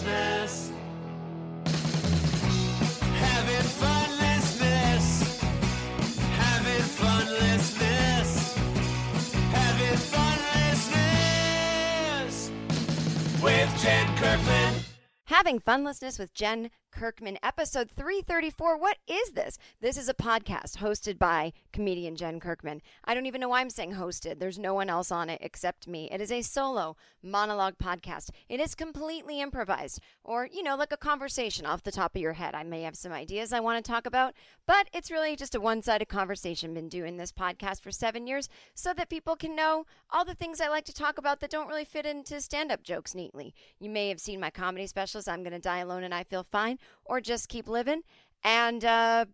Funlessness. Having funlessness, having funlessness, having funlessness with Jen Kirkman. Having Funlessness with Jen Kirkman, episode 334. What is this? This is a podcast hosted by comedian Jen Kirkman. I don't even know why I'm saying hosted. There's no one else on it except me. It is a solo monologue podcast. It is completely improvised, or, you know, like a conversation off the top of your head. I may have some ideas I want to talk about, but it's really just a one sided conversation. Been doing this podcast for seven years so that people can know all the things I like to talk about that don't really fit into stand up jokes neatly. You may have seen my comedy specials, I'm Going to Die Alone and I Feel Fine, or Just Keep Living. And uh,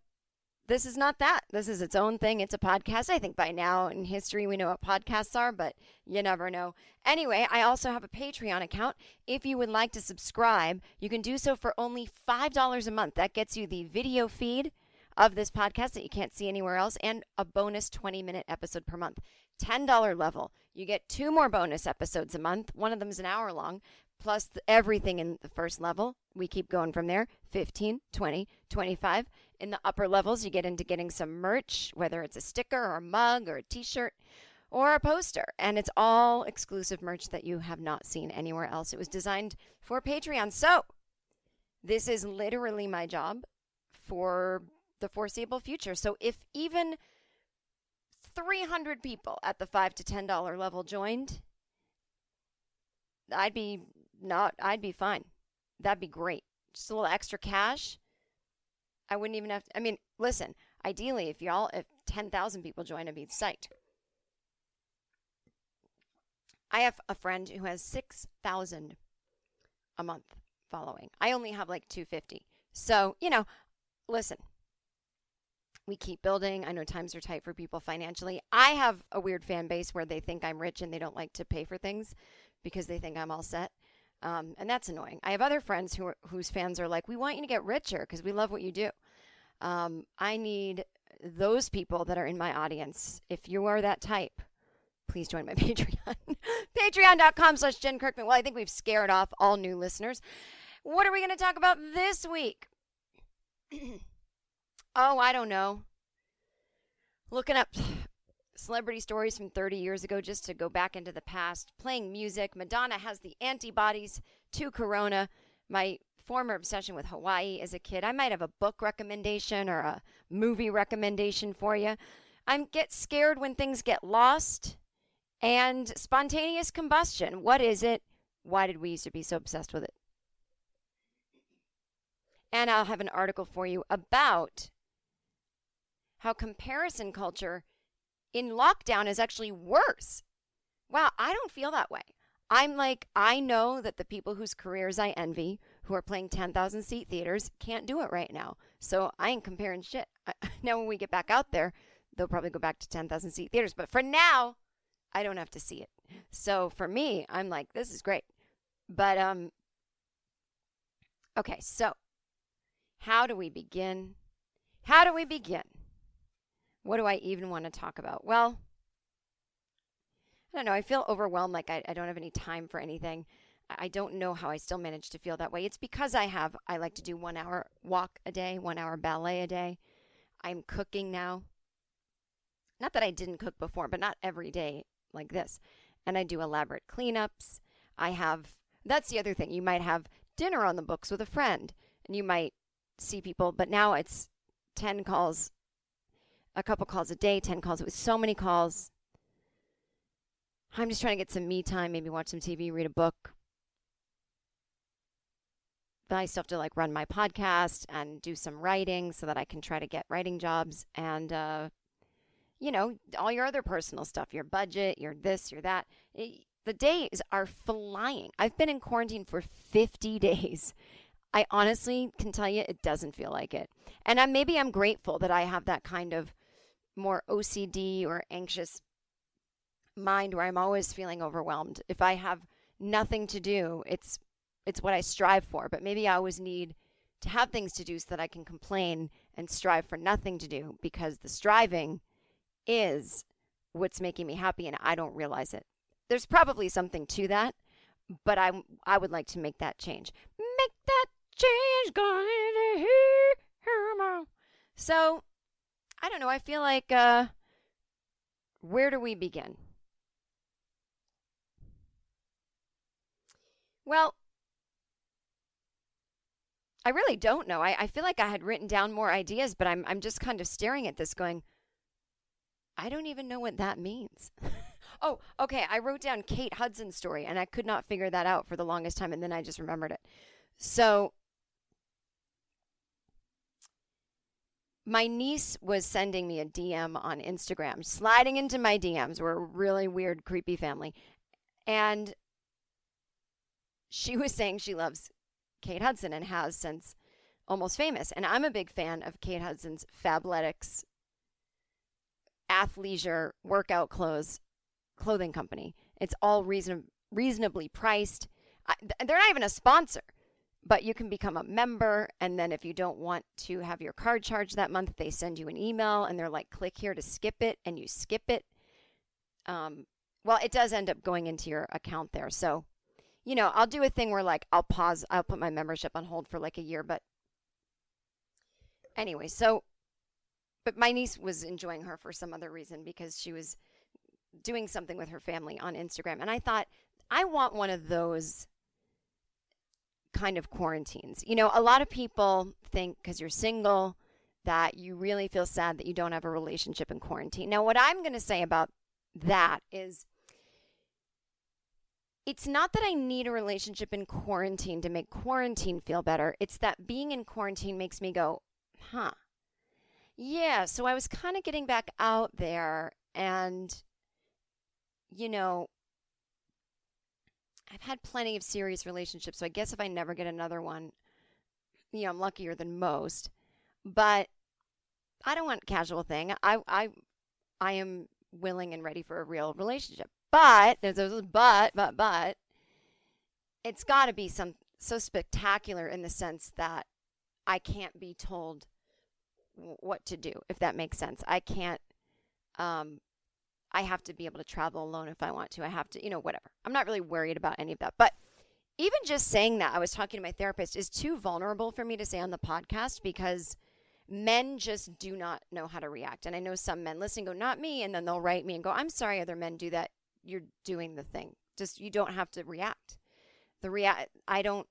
this is not that. This is its own thing. It's a podcast. I think by now in history we know what podcasts are, but you never know. Anyway, I also have a Patreon account. If you would like to subscribe, you can do so for only $5 a month. That gets you the video feed of this podcast that you can't see anywhere else and a bonus 20 minute episode per month. $10 level. You get two more bonus episodes a month. One of them is an hour long, plus everything in the first level. We keep going from there 15, 20, 25. In the upper levels, you get into getting some merch, whether it's a sticker or a mug or a t shirt or a poster. And it's all exclusive merch that you have not seen anywhere else. It was designed for Patreon. So, this is literally my job for the foreseeable future. So, if even 300 people at the 5 to $10 level joined, I'd be not I'd be fine. That'd be great. Just a little extra cash. I wouldn't even have to, I mean, listen, ideally if y'all if 10,000 people join I'd be. I have a friend who has 6,000 a month following. I only have like 250. So, you know, listen. We keep building. I know times are tight for people financially. I have a weird fan base where they think I'm rich and they don't like to pay for things because they think I'm all set. Um, and that's annoying. I have other friends who are, whose fans are like, "We want you to get richer because we love what you do." Um, I need those people that are in my audience. If you are that type, please join my Patreon. Patreon.com slash Jen Kirkman. Well, I think we've scared off all new listeners. What are we going to talk about this week? oh, I don't know. Looking up celebrity stories from 30 years ago just to go back into the past. Playing music. Madonna has the antibodies to Corona. My former obsession with Hawaii as a kid. I might have a book recommendation or a movie recommendation for you. I get scared when things get lost and spontaneous combustion. What is it? Why did we used to be so obsessed with it? And I'll have an article for you about how comparison culture in lockdown is actually worse. Wow, I don't feel that way. I'm like, I know that the people whose careers I envy, who are playing 10,000 seat theaters, can't do it right now. So I ain't comparing shit. Now, when we get back out there, they'll probably go back to 10,000 seat theaters. But for now, I don't have to see it. So for me, I'm like, this is great. But um okay, so how do we begin? How do we begin? What do I even want to talk about? Well, I don't know. I feel overwhelmed, like I, I don't have any time for anything. I don't know how I still manage to feel that way. It's because I have, I like to do one hour walk a day, one hour ballet a day. I'm cooking now. Not that I didn't cook before, but not every day like this. And I do elaborate cleanups. I have, that's the other thing. You might have dinner on the books with a friend and you might see people, but now it's 10 calls, a couple calls a day, 10 calls. It was so many calls. I'm just trying to get some me time, maybe watch some TV, read a book. But I still have to like run my podcast and do some writing so that I can try to get writing jobs and, uh, you know, all your other personal stuff, your budget, your this, your that. It, the days are flying. I've been in quarantine for 50 days. I honestly can tell you it doesn't feel like it. And I, maybe I'm grateful that I have that kind of more OCD or anxious mind where I'm always feeling overwhelmed. If I have nothing to do, it's it's what I strive for. But maybe I always need to have things to do so that I can complain and strive for nothing to do because the striving is what's making me happy and I don't realize it. There's probably something to that, but I I would like to make that change. Make that change here. So, I don't know, I feel like uh where do we begin? Well, I really don't know. I, I feel like I had written down more ideas, but I'm I'm just kind of staring at this going, I don't even know what that means. oh, okay. I wrote down Kate Hudson's story and I could not figure that out for the longest time and then I just remembered it. So my niece was sending me a DM on Instagram, sliding into my DMs. We're a really weird, creepy family. And she was saying she loves Kate Hudson and has since almost famous. And I'm a big fan of Kate Hudson's Fabletics athleisure workout clothes clothing company. It's all reason, reasonably priced. I, they're not even a sponsor, but you can become a member. And then if you don't want to have your card charged that month, they send you an email and they're like, click here to skip it, and you skip it. Um, well, it does end up going into your account there. So, you know, I'll do a thing where like I'll pause, I'll put my membership on hold for like a year. But anyway, so but my niece was enjoying her for some other reason because she was doing something with her family on Instagram. And I thought, I want one of those kind of quarantines. You know, a lot of people think because you're single that you really feel sad that you don't have a relationship in quarantine. Now, what I'm going to say about that is it's not that I need a relationship in quarantine to make quarantine feel better. It's that being in quarantine makes me go, huh, yeah, so I was kind of getting back out there and you know, I've had plenty of serious relationships, so I guess if I never get another one, you know, I'm luckier than most. But I don't want casual thing. I I I am willing and ready for a real relationship. But there's a but, but, but it's got to be some so spectacular in the sense that I can't be told what to do, if that makes sense. I can't, um, I have to be able to travel alone if I want to. I have to, you know, whatever. I'm not really worried about any of that. But even just saying that, I was talking to my therapist, is too vulnerable for me to say on the podcast because men just do not know how to react. And I know some men listening go, not me. And then they'll write me and go, I'm sorry other men do that. You're doing the thing. Just, you don't have to react. The react, I don't,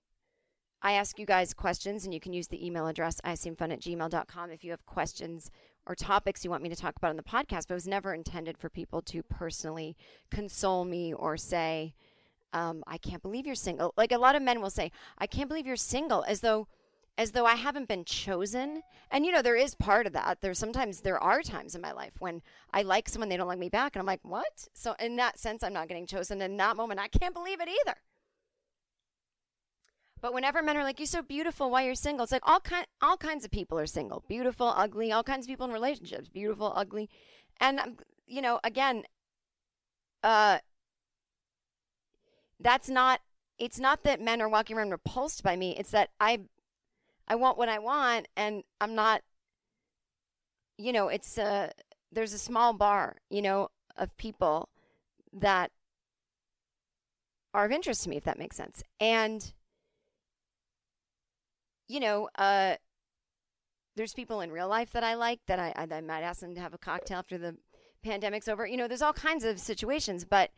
I ask you guys questions, and you can use the email address iseemfun at gmail.com if you have questions or topics you want me to talk about on the podcast. But it was never intended for people to personally console me or say, um, I can't believe you're single. Like a lot of men will say, I can't believe you're single, as though as though I haven't been chosen. And you know, there is part of that. There's sometimes there are times in my life when I like someone, they don't like me back, and I'm like, what? So in that sense, I'm not getting chosen. In that moment, I can't believe it either. But whenever men are like, "You're so beautiful," why you're single, it's like all kind, all kinds of people are single, beautiful, ugly, all kinds of people in relationships, beautiful, ugly, and um, you know, again, uh that's not it's not that men are walking around repulsed by me. It's that I I want what I want and I'm not you know, it's uh there's a small bar, you know, of people that are of interest to me if that makes sense. And you know, uh there's people in real life that I like that I, I, I might ask them to have a cocktail after the pandemic's over. You know, there's all kinds of situations, but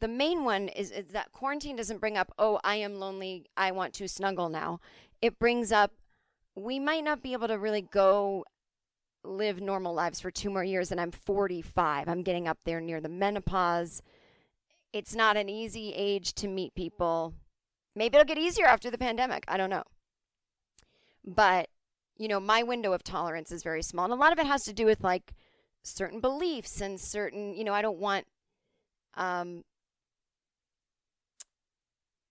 the main one is, is that quarantine doesn't bring up, oh, I am lonely, I want to snuggle now. It brings up, we might not be able to really go live normal lives for two more years, and I'm 45. I'm getting up there near the menopause. It's not an easy age to meet people. Maybe it'll get easier after the pandemic. I don't know. But, you know, my window of tolerance is very small. And a lot of it has to do with like certain beliefs and certain, you know, I don't want, um,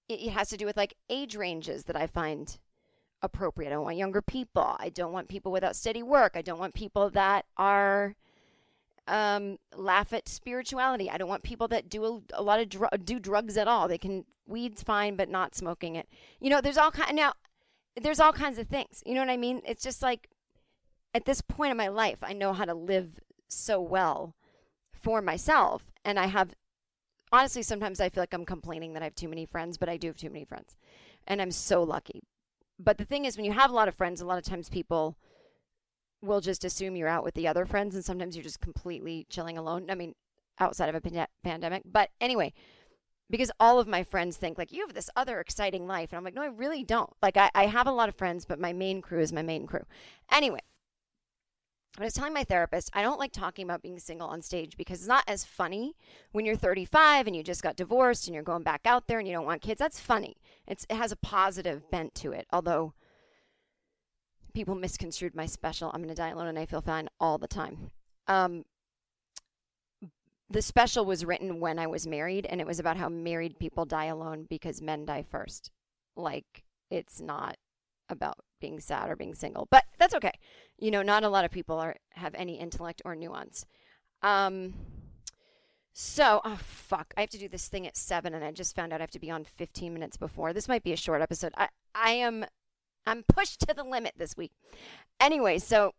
it, it has to do with like age ranges that I find appropriate. I don't want younger people. I don't want people without steady work. I don't want people that are um, laugh at spirituality. I don't want people that do a, a lot of dr- do drugs at all. They can weed's fine, but not smoking it. You know, there's all kind now. There's all kinds of things. You know what I mean? It's just like at this point in my life, I know how to live so well for myself, and I have honestly sometimes I feel like I'm complaining that I have too many friends, but I do have too many friends, and I'm so lucky. But the thing is, when you have a lot of friends, a lot of times people will just assume you're out with the other friends, and sometimes you're just completely chilling alone. I mean, outside of a pan- pandemic. But anyway, because all of my friends think like you have this other exciting life, and I'm like, no, I really don't. Like I, I have a lot of friends, but my main crew is my main crew. Anyway. I was telling my therapist, I don't like talking about being single on stage because it's not as funny when you're 35 and you just got divorced and you're going back out there and you don't want kids. That's funny. It's, it has a positive bent to it, although people misconstrued my special. I'm going to die alone and I feel fine all the time. Um, the special was written when I was married, and it was about how married people die alone because men die first. Like, it's not about being sad or being single, but that's okay. You know, not a lot of people are have any intellect or nuance. Um, so, oh fuck, I have to do this thing at seven, and I just found out I have to be on 15 minutes before. This might be a short episode. I I am I'm pushed to the limit this week. Anyway, so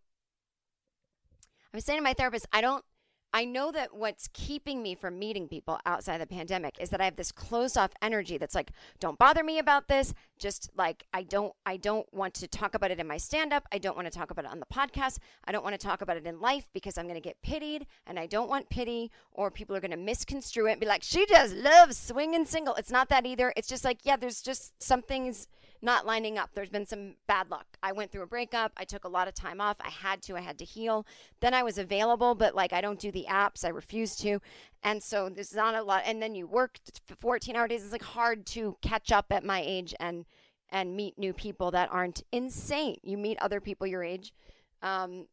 I was saying to my therapist, I don't I know that what's keeping me from meeting people outside the pandemic is that I have this closed off energy that's like, don't bother me about this. Just like I don't I don't want to talk about it in my stand up. I don't want to talk about it on the podcast. I don't want to talk about it in life because I'm going to get pitied and I don't want pity or people are going to misconstrue it and be like, she just loves swinging single. It's not that either. It's just like, yeah, there's just some things not lining up. There's been some bad luck. I went through a breakup. I took a lot of time off. I had to. I had to heal. Then I was available, but like I don't do the apps. I refuse to. And so there's not a lot. And then you work 14 hour days. It's like hard to catch up at my age and and meet new people that aren't insane. You meet other people your age, um,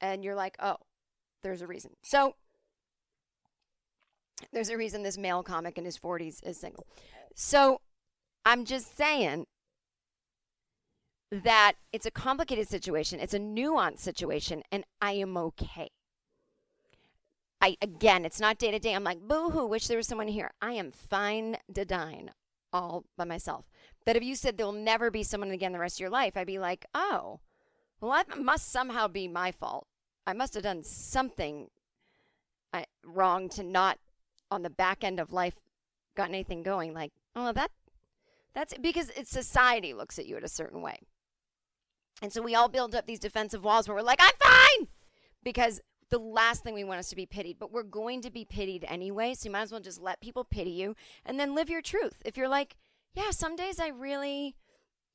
and you're like, oh, there's a reason. So there's a reason this male comic in his 40s is single. So I'm just saying that it's a complicated situation. It's a nuanced situation, and I am okay. I again, it's not day to day. I'm like, boo hoo, wish there was someone here. I am fine to dine all by myself. But if you said there'll never be someone again the rest of your life, I'd be like, oh, well, that must somehow be my fault. I must have done something uh, wrong to not on the back end of life gotten anything going. Like, oh, that that's because it's society looks at you in a certain way. And so we all build up these defensive walls where we're like, I'm fine. Because the last thing we want is to be pitied, but we're going to be pitied anyway. So you might as well just let people pity you and then live your truth. If you're like, yeah, some days I really,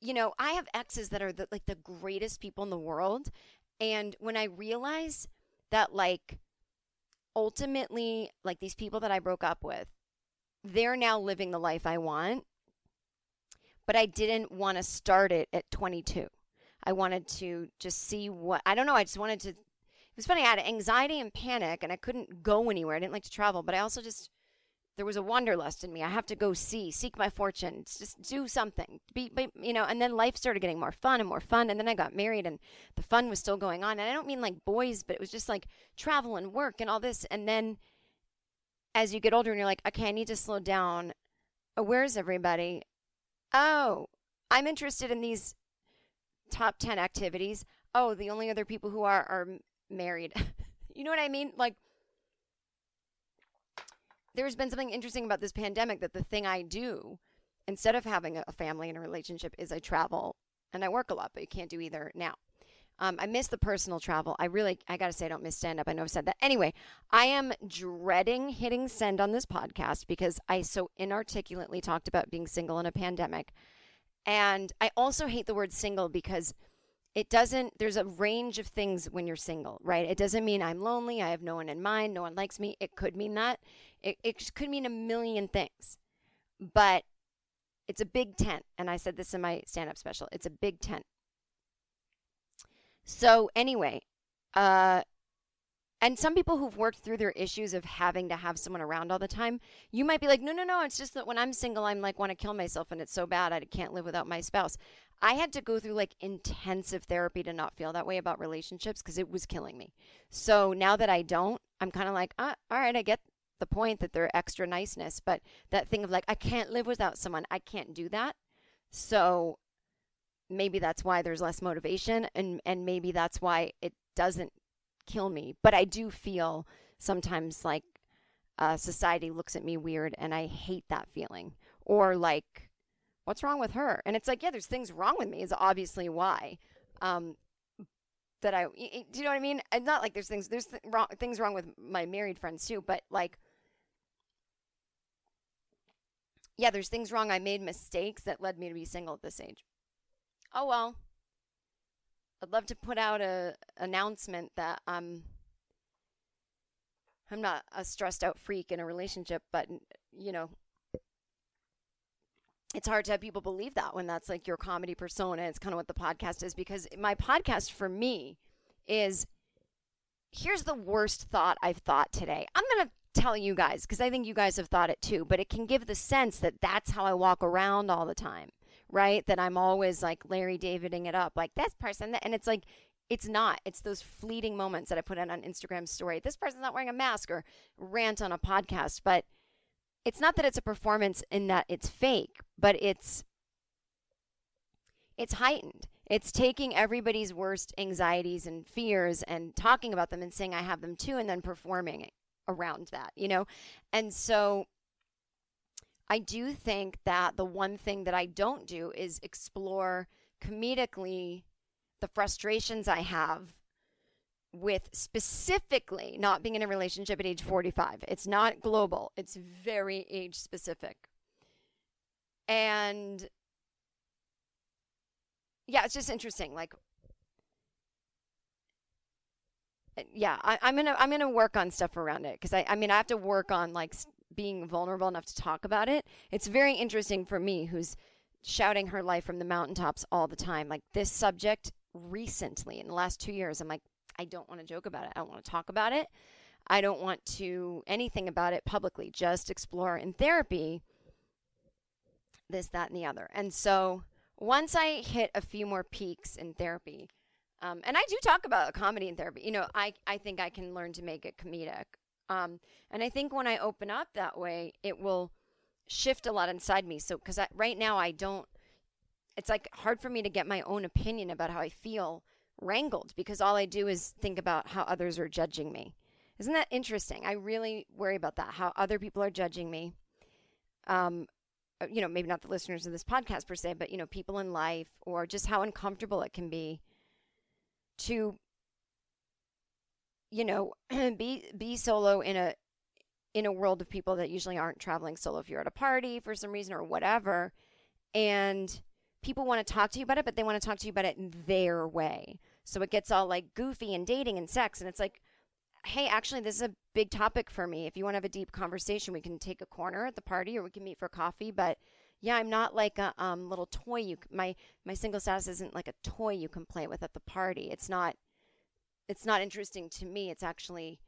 you know, I have exes that are the, like the greatest people in the world. And when I realize that, like, ultimately, like these people that I broke up with, they're now living the life I want but I didn't want to start it at 22. I wanted to just see what I don't know. I just wanted to. It was funny. I had anxiety and panic, and I couldn't go anywhere. I didn't like to travel, but I also just there was a wanderlust in me. I have to go see, seek my fortune, just do something. Be, be, you know. And then life started getting more fun and more fun. And then I got married, and the fun was still going on. And I don't mean like boys, but it was just like travel and work and all this. And then as you get older and you're like, okay, I need to slow down. Where's everybody? Oh, I'm interested in these top 10 activities. Oh, the only other people who are are married. you know what I mean? Like there's been something interesting about this pandemic that the thing I do instead of having a a family and a relationship is I travel and I work a lot, but you can't do either now. Um, I miss the personal travel. I really, I gotta say, I don't miss stand up. I know I've said that. Anyway, I am dreading hitting send on this podcast because I so inarticulately talked about being single in a pandemic. And I also hate the word single because it doesn't, there's a range of things when you're single, right? It doesn't mean I'm lonely, I have no one in mind, no one likes me. It could mean that. It, it could mean a million things. But it's a big tent. And I said this in my stand up special it's a big tent. So, anyway, uh, and some people who've worked through their issues of having to have someone around all the time, you might be like, no, no, no. It's just that when I'm single, I'm like, want to kill myself and it's so bad I can't live without my spouse. I had to go through like intensive therapy to not feel that way about relationships because it was killing me. So now that I don't, I'm kind of like, ah, all right, I get the point that they're extra niceness, but that thing of like, I can't live without someone, I can't do that. So maybe that's why there's less motivation and and maybe that's why it doesn't kill me. But i do feel sometimes like uh, society looks at me weird and i hate that feeling. Or like what's wrong with her? And it's like yeah there's things wrong with me is obviously why um that i do you know what i mean? And not like there's things there's th- wrong, things wrong with my married friends too but like yeah there's things wrong. I made mistakes that led me to be single at this age oh well. I'd love to put out a announcement that I'm I'm not a stressed out freak in a relationship, but you know, it's hard to have people believe that when that's like your comedy persona. It's kind of what the podcast is because my podcast for me is here's the worst thought I've thought today. I'm going to tell you guys because I think you guys have thought it too, but it can give the sense that that's how I walk around all the time right? That I'm always like Larry Daviding it up, like this person, that, and it's like, it's not. It's those fleeting moments that I put in on Instagram story. This person's not wearing a mask or rant on a podcast, but it's not that it's a performance in that it's fake, but it's it's heightened. It's taking everybody's worst anxieties and fears and talking about them and saying I have them too and then performing around that, you know? And so I do think that the one thing that I don't do is explore comedically the frustrations I have with specifically not being in a relationship at age 45. It's not global, it's very age specific. And yeah, it's just interesting. Like, uh, yeah, I, I'm gonna I'm gonna work on stuff around it because I I mean I have to work on like being vulnerable enough to talk about it. It's very interesting for me, who's shouting her life from the mountaintops all the time. Like this subject recently in the last two years, I'm like, I don't want to joke about it. I don't want to talk about it. I don't want to anything about it publicly. Just explore in therapy this, that, and the other. And so once I hit a few more peaks in therapy, um, and I do talk about comedy in therapy. You know, I I think I can learn to make it comedic. Um, and I think when I open up that way, it will shift a lot inside me. So, because right now I don't, it's like hard for me to get my own opinion about how I feel wrangled because all I do is think about how others are judging me. Isn't that interesting? I really worry about that, how other people are judging me. Um, uh, you know, maybe not the listeners of this podcast per se, but, you know, people in life or just how uncomfortable it can be to you know be be solo in a in a world of people that usually aren't traveling solo if you're at a party for some reason or whatever and people want to talk to you about it but they want to talk to you about it in their way. So it gets all like goofy and dating and sex and it's like hey actually this is a big topic for me. If you want to have a deep conversation we can take a corner at the party or we can meet for coffee but yeah i'm not like a um, little toy you my my single status isn't like a toy you can play with at the party. It's not it's not interesting to me. It's actually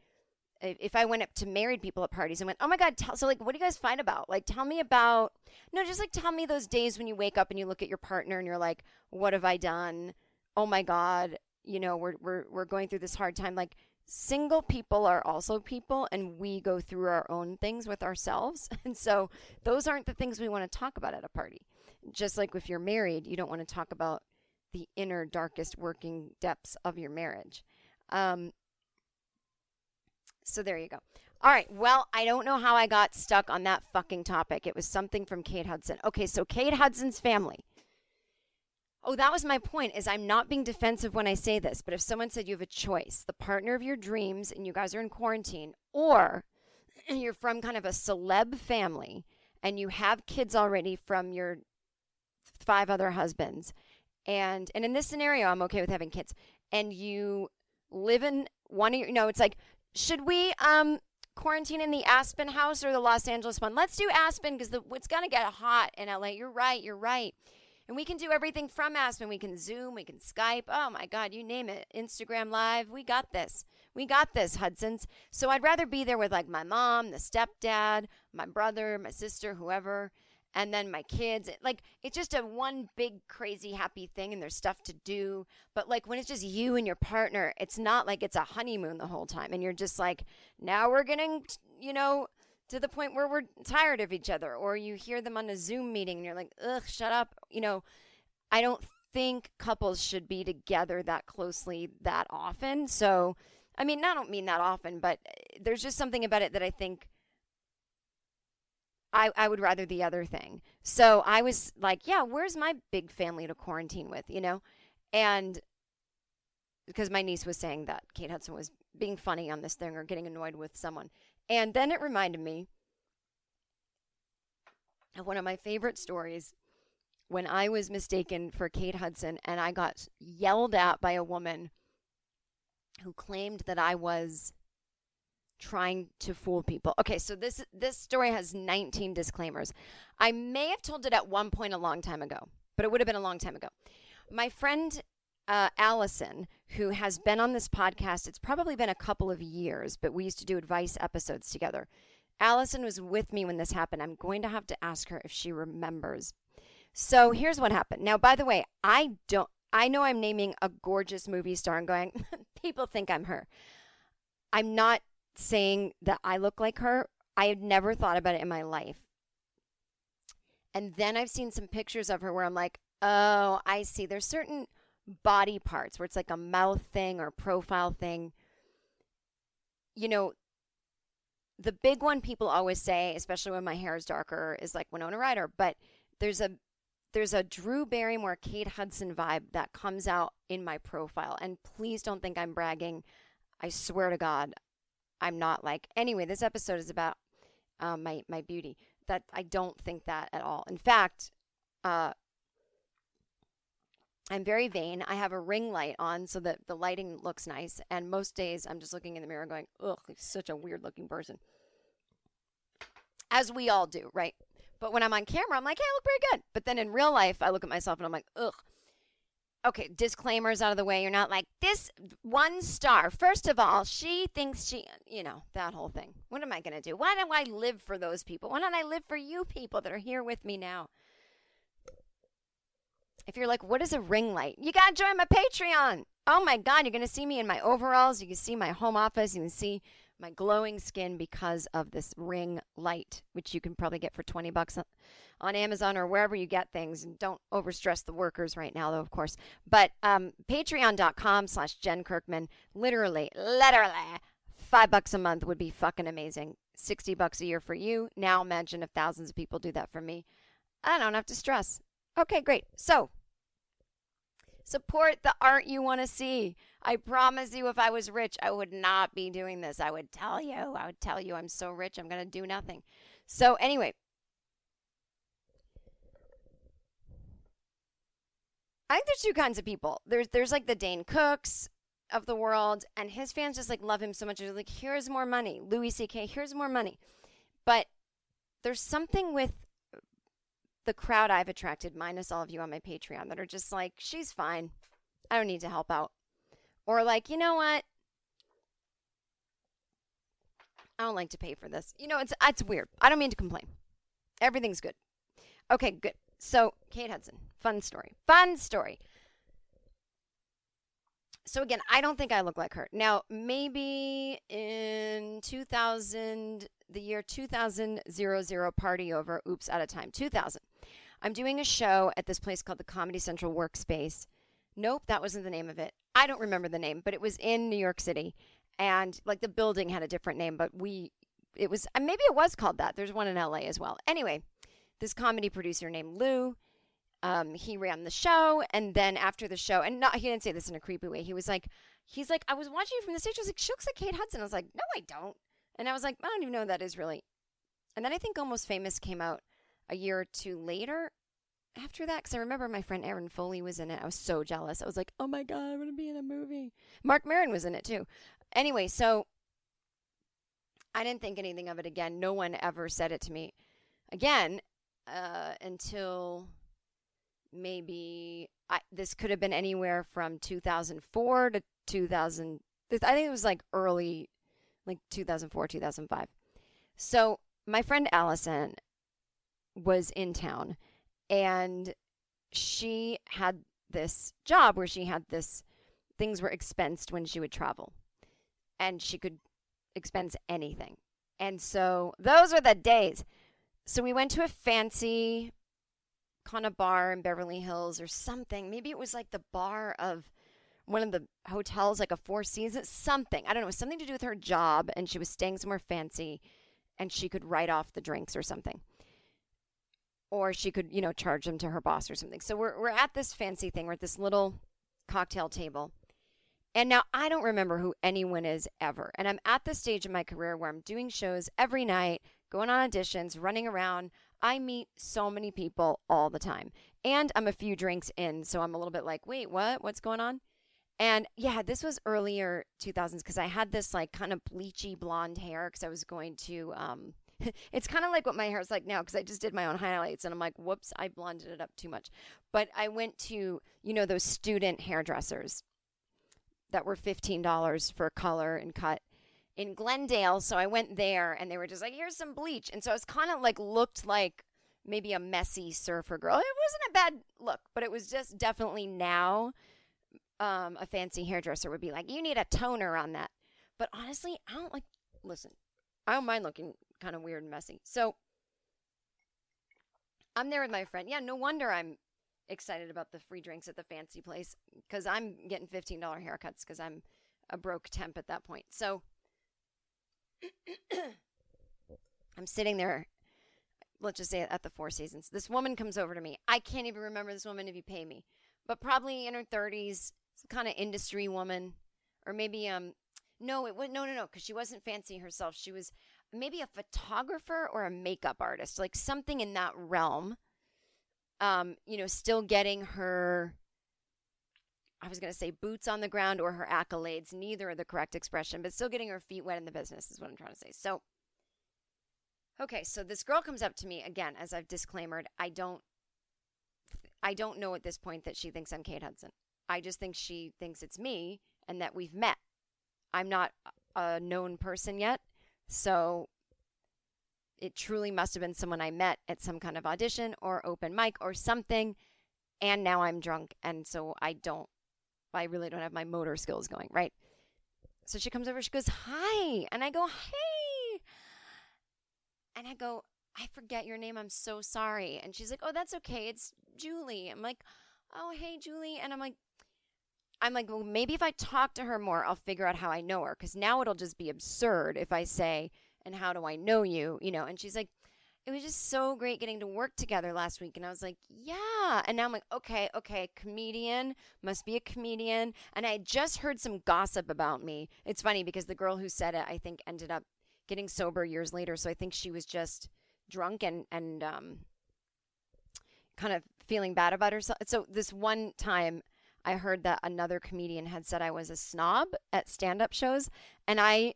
if I went up to married people at parties and went, "Oh my god, tell, so like what do you guys fight about? Like tell me about No, just like tell me those days when you wake up and you look at your partner and you're like, "What have I done? Oh my god, you know, we're we're we're going through this hard time." Like single people are also people and we go through our own things with ourselves. And so those aren't the things we want to talk about at a party. Just like if you're married, you don't want to talk about the inner darkest working depths of your marriage. Um, so there you go. All right. Well, I don't know how I got stuck on that fucking topic. It was something from Kate Hudson. Okay, so Kate Hudson's family. Oh, that was my point is I'm not being defensive when I say this, but if someone said you have a choice, the partner of your dreams and you guys are in quarantine or you're from kind of a celeb family and you have kids already from your five other husbands and and in this scenario I'm okay with having kids and you live in one of your you know it's like should we um quarantine in the Aspen house or the Los Angeles one? Let's do Aspen because it's gonna get hot in LA. You're right. You're right. And we can do everything from Aspen. We can Zoom, we can Skype. Oh my God, you name it. Instagram Live. We got this. We got this, Hudson's. So I'd rather be there with like my mom, the stepdad, my brother, my sister, whoever, and then my kids. Like it's just a one big crazy happy thing and there's stuff to do. But like when it's just you and your partner, it's not like it's a honeymoon the whole time. And you're just like, now we're getting, you know, to the point where we're tired of each other, or you hear them on a Zoom meeting and you're like, ugh, shut up. You know, I don't think couples should be together that closely that often. So, I mean, I don't mean that often, but uh, there's just something about it that I think I, I would rather the other thing. So I was like, yeah, where's my big family to quarantine with, you know? And because my niece was saying that Kate Hudson was being funny on this thing or getting annoyed with someone. And then it reminded me of one of my favorite stories when I was mistaken for Kate Hudson and I got yelled at by a woman who claimed that I was trying to fool people. Okay, so this this story has 19 disclaimers. I may have told it at one point a long time ago, but it would have been a long time ago. My friend uh, Allison, who has been on this podcast, it's probably been a couple of years, but we used to do advice episodes together. Allison was with me when this happened. I'm going to have to ask her if she remembers. So here's what happened. Now, by the way, I don't, I know I'm naming a gorgeous movie star and going, people think I'm her. I'm not saying that I look like her. I had never thought about it in my life. And then I've seen some pictures of her where I'm like, oh, I see. There's certain body parts where it's like a mouth thing or profile thing. You know, the big one people always say, especially when my hair is darker, is like Winona Ryder. But there's a there's a Drew Barrymore, Kate Hudson vibe that comes out in my profile. And please don't think I'm bragging. I swear to God, I'm not like. Anyway, this episode is about um, my my beauty. That I don't think that at all. In fact, uh, I'm very vain. I have a ring light on so that the lighting looks nice. And most days I'm just looking in the mirror going, ugh, such a weird looking person. As we all do, right? But when I'm on camera, I'm like, hey, I look pretty good. But then in real life, I look at myself and I'm like, ugh. Okay, disclaimers out of the way. You're not like, this one star. First of all, she thinks she, you know, that whole thing. What am I going to do? Why don't I live for those people? Why don't I live for you people that are here with me now? If you're like, what is a ring light? You got to join my Patreon. Oh my God, you're going to see me in my overalls. You can see my home office. You can see my glowing skin because of this ring light, which you can probably get for 20 bucks on Amazon or wherever you get things. And don't overstress the workers right now, though, of course. But um, patreon.com slash Jen Kirkman, literally, literally, five bucks a month would be fucking amazing. 60 bucks a year for you. Now imagine if thousands of people do that for me. I don't have to stress. Okay, great. So, Support the art you want to see. I promise you, if I was rich, I would not be doing this. I would tell you, I would tell you I'm so rich, I'm going to do nothing. So, anyway, I think there's two kinds of people. There's there's like the Dane Cooks of the world, and his fans just like love him so much. They're like, here's more money. Louis C.K., here's more money. But there's something with the crowd I've attracted, minus all of you on my Patreon, that are just like, she's fine. I don't need to help out. Or like, you know what? I don't like to pay for this. You know, it's it's weird. I don't mean to complain. Everything's good. Okay, good. So, Kate Hudson, fun story. Fun story. so again, I don't think I look like her. Now, maybe in 2000, the year 2000, zero, zero, party over, oops, out of time, 2000. I'm doing a show at this place called the Comedy Central Workspace. Nope, that wasn't the name of it. I don't remember the name, but it was in New York City. And like the building had a different name, but we, it was, maybe it was called that. There's one in LA as well. Anyway, this comedy producer named Lou, um, he ran the show. And then after the show, and not, he didn't say this in a creepy way. He was like, he's like, I was watching you from the stage. I was like, she looks like Kate Hudson. I was like, no, I don't. And I was like, I don't even know who that is really. And then I think Almost Famous came out a year or two later after that because I remember my friend Erin Foley was in it. I was so jealous. I was like, oh my God, I'm going to be in a movie. Marc Maron was in it too. Anyway, so I didn't think anything of it again. No one ever said it to me again uh, until maybe I, this could have been anywhere from 2004 to 2000. I think it was like early, like 2004, 2005. So my friend Allison was in town and she had this job where she had this things were expensed when she would travel and she could expense anything. And so those were the days. So we went to a fancy kind of bar in beverly hills or something. Maybe it was like the bar of one of the hotels like a four seasons something. I don't know. Something to do with her job and she was staying somewhere fancy and she could write off the drinks or something or she could, you know, charge them to her boss or something. So we're we're at this fancy thing. We're at this little cocktail table. And now I don't remember who anyone is ever. And I'm at the stage in my career where I'm doing shows every night, going on auditions, running around. I meet so many people all the time. And I'm a few drinks in, so I'm a little bit like, "Wait, what? What's going on?" And yeah, this was earlier 2000s because I had this like kind of bleachy blonde hair because I was going to um it's kind of like what my hair is like now because I just did my own highlights and I'm like, whoops, I blended it up too much. But I went to, you know, those student hairdressers that were $15 for color and cut in Glendale. So I went there and they were just like, here's some bleach. And so I was kind of like, looked like maybe a messy surfer girl. It wasn't a bad look, but it was just definitely now um, a fancy hairdresser would be like, you need a toner on that. But honestly, I don't like, listen, I don't mind looking kind of weird and messy. So I'm there with my friend. Yeah, no wonder I'm excited about the free drinks at the fancy place because I'm getting $15 haircuts because I'm a broke temp at that point. So I'm sitting there, let's just say at the Four Seasons. This woman comes over to me. I can't even remember this woman if you pay me, but probably in her 30s, some kind of industry woman, or maybe um, no, it was no, no, no, because she wasn't fancy herself. She was maybe a photographer or a makeup artist, like something in that realm. Um, you know, still getting her I was going to say boots on the ground or her accolades, neither are the correct expression, but still getting her feet wet in the business is what I'm trying to say. So Okay, so this girl comes up to me again as I've disclaimed, I don't I don't know at this point that she thinks I'm Kate Hudson. I just think she thinks it's me and that we've met. I'm not a known person yet. So it truly must have been someone I met at some kind of audition or open mic or something. And now I'm drunk. And so I don't, I really don't have my motor skills going, right? So she comes over, she goes, Hi. And I go, Hey. And I go, I forget your name. I'm so sorry. And she's like, Oh, that's okay. It's Julie. I'm like, Oh, hey, Julie. And I'm like, I'm like, well, maybe if I talk to her more, I'll figure out how I know her. Because now it'll just be absurd if I say, and how do I know you? You know, and she's like, it was just so great getting to work together last week. And I was like, yeah. And now I'm like, okay, okay, comedian, must be a comedian. And I just heard some gossip about me. It's funny because the girl who said it, I think, ended up getting sober years later. So I think she was just drunk and, and, um, kind of feeling bad about herself. So this one time, I heard that another comedian had said I was a snob at stand-up shows, and I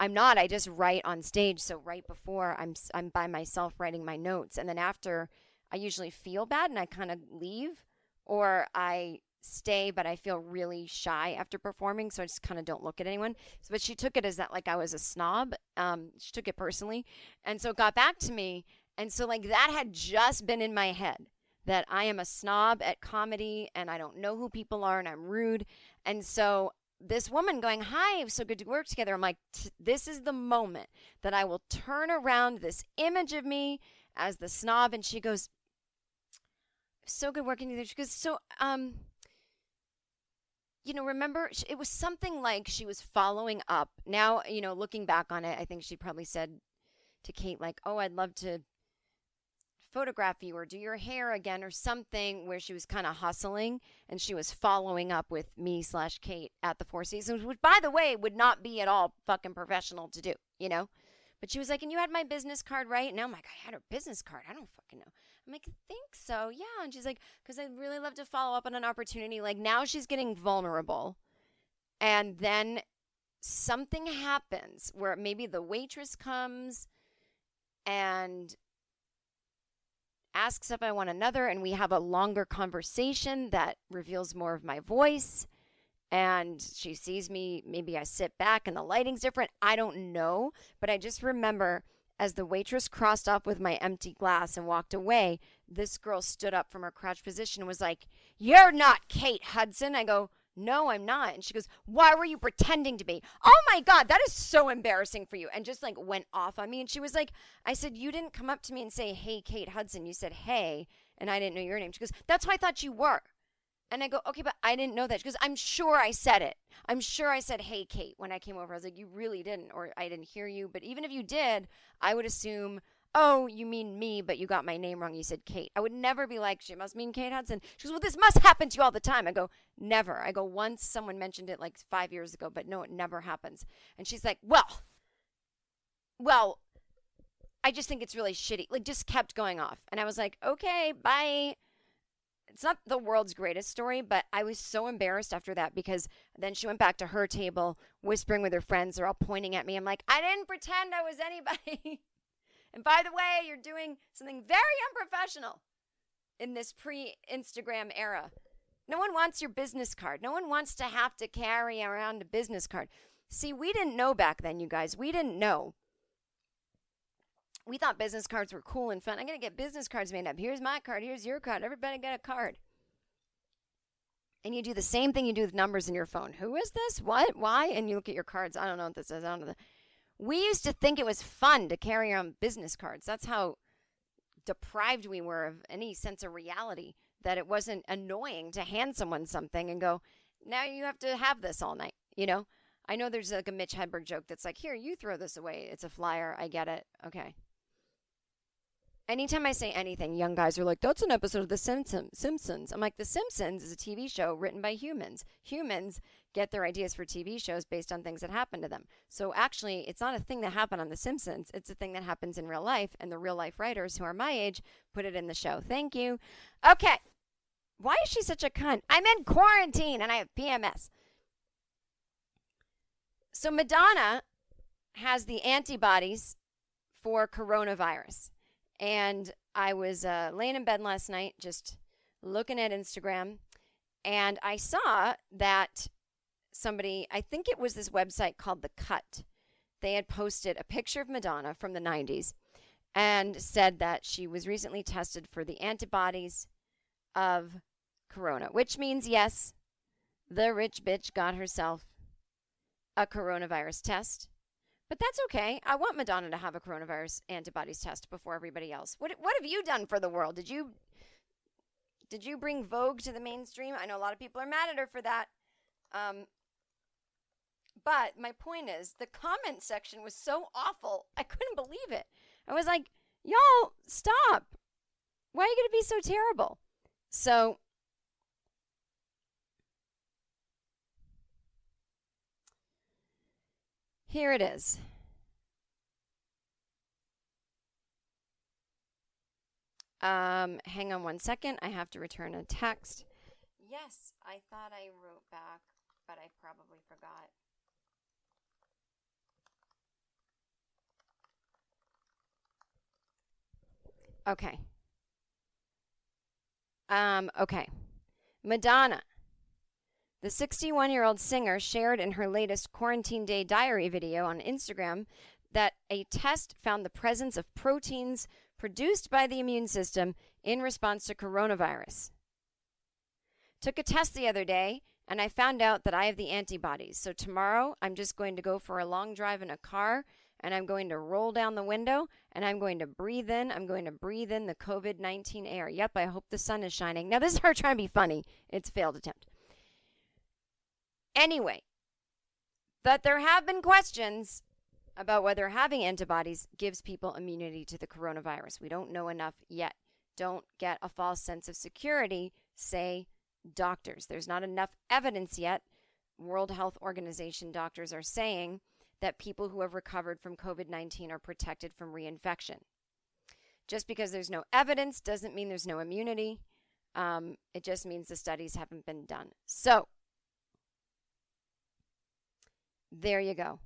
I'm not. I just write on stage. So right before I'm I'm by myself writing my notes, and then after I usually feel bad and I kind of leave, or I stay, but I feel really shy after performing, so I just kind of don't look at anyone. So, but she took it as that like I was a snob. Um, she took it personally, and so it got back to me, and so like that had just been in my head that I am a snob at comedy and I don't know who people are and I'm rude. And so this woman going, Hi, so good to work together. I'm like, This is the moment that I will turn around this image of me as the snob. And she goes, So good working together. She goes, So, um, you know, remember, it was something like she was following up. Now, you know, looking back on it, I think she probably said to Kate, like, Oh, I'd love to photograph you or do your hair again or something where she was kind of hustling and she was following up with me slash Kate at the Four Seasons, which by the way would not be at all fucking professional to do, you know? But she was like, and you had my business card, right? And I'm like, I had her business card. I don't fucking know. I'm like, I think so. Yeah. And she's like, because I'd really love to follow up on an opportunity. Like now she's getting vulnerable. And then something happens where maybe the waitress comes and asks if I want another, and we have a longer conversation that reveals more of my voice. And she sees me, maybe I sit back and the lighting's different. I don't know. But I just remember as the waitress crossed off with my empty glass and walked away, this girl stood up from her crouch position and was like, You're not Kate Hudson. I go, no, I'm not. And she goes, Why were you pretending to be? Oh my God, that is so embarrassing for you. And just like went off on me. And she was like, I said, You didn't come up to me and say, Hey, Kate Hudson. You said, Hey. And I didn't know your name. She goes, That's who I thought you were. And I go, Okay, but I didn't know that. She goes, I'm sure I said it. I'm sure I said, Hey, Kate, when I came over. I was like, You really didn't, or I didn't hear you. But even if you did, I would assume oh, you mean me, but you got my name wrong. You said Kate. I would never be like, she must mean Kate Hudson. She goes, well, this must happen to you all the time. I go, never. I go, once someone mentioned it like five years ago, but no, it never happens. And she's like, well, well, I just think it's really shitty. Like, just kept going off. And I was like, okay, bye. It's not the world's greatest story, but I was so embarrassed after that because then she went back to her table, whispering with her friends. They're all pointing at me. I'm like, I didn't pretend I was anybody. And by the way, you're doing something very unprofessional in this pre Instagram era. No one wants your business card. No one wants to have to carry around a business card. See, we didn't know back then, you guys. We didn't know. We thought business cards were cool and fun. I'm going to get business cards made up. Here's my card. Here's your card. Everybody get a card. And you do the same thing you do with numbers in your phone. Who is this? What? Why? And you look at your cards. I don't know what this is. I don't know. We used to think it was fun to carry around business cards. That's how deprived we were of any sense of reality that it wasn't annoying to hand someone something and go, now you have to have this all night, you know? I know there's like a Mitch Hedberg joke that's like, here, you throw this away. It's a flyer. I get it. Okay. Anytime I say anything, young guys are like, that's an episode of The Simpsons. I'm like, The Simpsons is a TV show written by humans. Humans get their ideas for TV shows based on things that happen to them. So actually, it's not a thing that happened on The Simpsons. It's a thing that happens in real life, and the real life writers who are my age put it in the show. Thank you. Okay. Why is she such a cunt? I'm in quarantine and I have PMS. So Madonna has the antibodies for coronavirus. And I was uh, laying in bed last night just looking at Instagram, and I saw that somebody, I think it was this website called The Cut, they had posted a picture of Madonna from the 90s and said that she was recently tested for the antibodies of corona, which means, yes, the rich bitch got herself a coronavirus test. But that's okay. I want Madonna to have a coronavirus antibodies test before everybody else. What what have you done for the world? Did you did you bring Vogue to the mainstream? I know a lot of people are mad at her for that. Um, but my point is, the comment section was so awful. I couldn't believe it. I was like, y'all, stop. Why are you going to be so terrible? So, here it is. Um, hang on one second. I have to return a text. Yes, I thought I wrote back, but I probably forgot. Okay. Um, okay. Madonna. The 61 year old singer shared in her latest Quarantine Day Diary video on Instagram that a test found the presence of proteins produced by the immune system in response to coronavirus. Took a test the other day and I found out that I have the antibodies. So tomorrow I'm just going to go for a long drive in a car and I'm going to roll down the window and I'm going to breathe in. I'm going to breathe in the COVID 19 air. Yep, I hope the sun is shining. Now, this is her trying to be funny. It's a failed attempt. Anyway, that there have been questions about whether having antibodies gives people immunity to the coronavirus. We don't know enough yet. Don't get a false sense of security, say doctors. There's not enough evidence yet. World Health Organization doctors are saying that people who have recovered from COVID 19 are protected from reinfection. Just because there's no evidence doesn't mean there's no immunity. Um, it just means the studies haven't been done. So, there you go.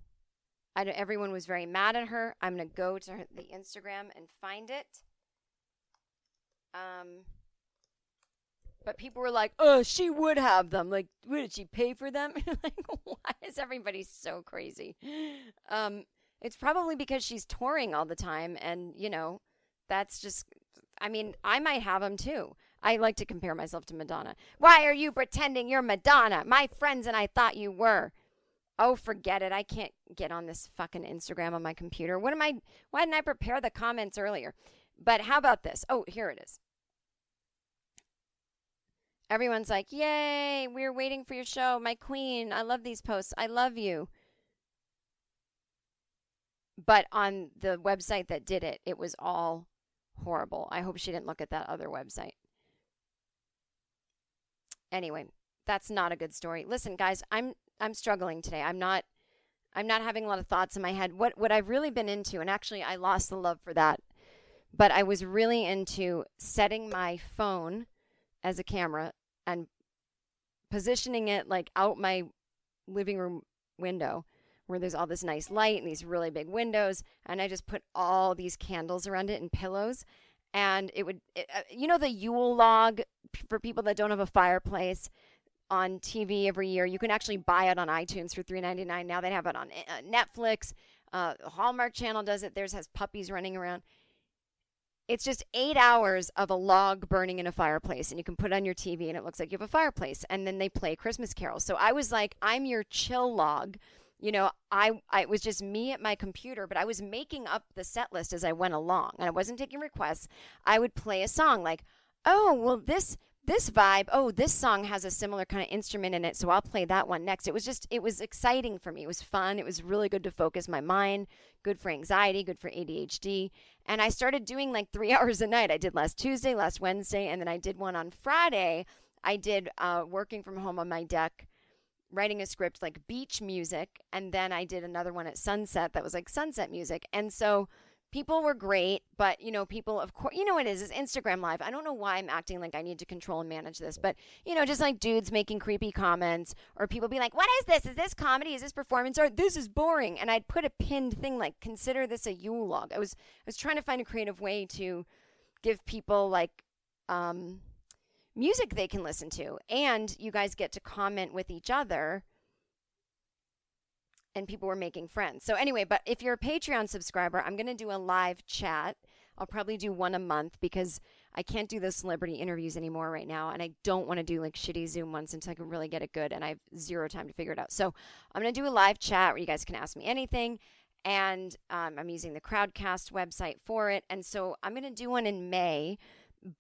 I know everyone was very mad at her. I'm going to go to her, the Instagram and find it. Um, but people were like, "Oh, she would have them. Like, what, did she pay for them?" like, why is everybody so crazy? Um, it's probably because she's touring all the time, and you know, that's just. I mean, I might have them too. I like to compare myself to Madonna. Why are you pretending you're Madonna? My friends and I thought you were. Oh, forget it. I can't get on this fucking Instagram on my computer. What am I? Why didn't I prepare the comments earlier? But how about this? Oh, here it is. Everyone's like, Yay, we're waiting for your show. My queen. I love these posts. I love you. But on the website that did it, it was all horrible. I hope she didn't look at that other website. Anyway, that's not a good story. Listen, guys, I'm I'm struggling today. I'm not I'm not having a lot of thoughts in my head. What what I've really been into, and actually I lost the love for that, but I was really into setting my phone as a camera and positioning it like out my living room window where there's all this nice light and these really big windows and I just put all these candles around it and pillows and it would it, uh, you know the Yule log for people that don't have a fireplace on TV every year. You can actually buy it on iTunes for $3.99. Now they have it on uh, Netflix. Uh, Hallmark Channel does it. Theirs has puppies running around. It's just eight hours of a log burning in a fireplace, and you can put on your TV, and it looks like you have a fireplace. And then they play Christmas carols. So I was like, I'm your chill log. You know, I, I it was just me at my computer, but I was making up the set list as I went along, and I wasn't taking requests. I would play a song like, "Oh, well, this this vibe, oh, this song has a similar kind of instrument in it, so I'll play that one next. It was just, it was exciting for me. It was fun. It was really good to focus my mind, good for anxiety, good for ADHD. And I started doing like three hours a night. I did last Tuesday, last Wednesday, and then I did one on Friday. I did uh, working from home on my deck, writing a script like beach music. And then I did another one at sunset that was like sunset music. And so, people were great, but you know, people of course, you know what it is, is Instagram live. I don't know why I'm acting like I need to control and manage this, but you know, just like dudes making creepy comments or people be like, "What is this? Is this comedy? Is this performance art? This is boring." And I'd put a pinned thing like, "Consider this a Yule log." I was I was trying to find a creative way to give people like um music they can listen to and you guys get to comment with each other and people were making friends. So anyway, but if you're a Patreon subscriber, I'm going to do a live chat. I'll probably do one a month because I can't do those celebrity interviews anymore right now, and I don't want to do like shitty Zoom ones until I can really get it good, and I have zero time to figure it out. So I'm going to do a live chat where you guys can ask me anything, and um, I'm using the Crowdcast website for it, and so I'm going to do one in May,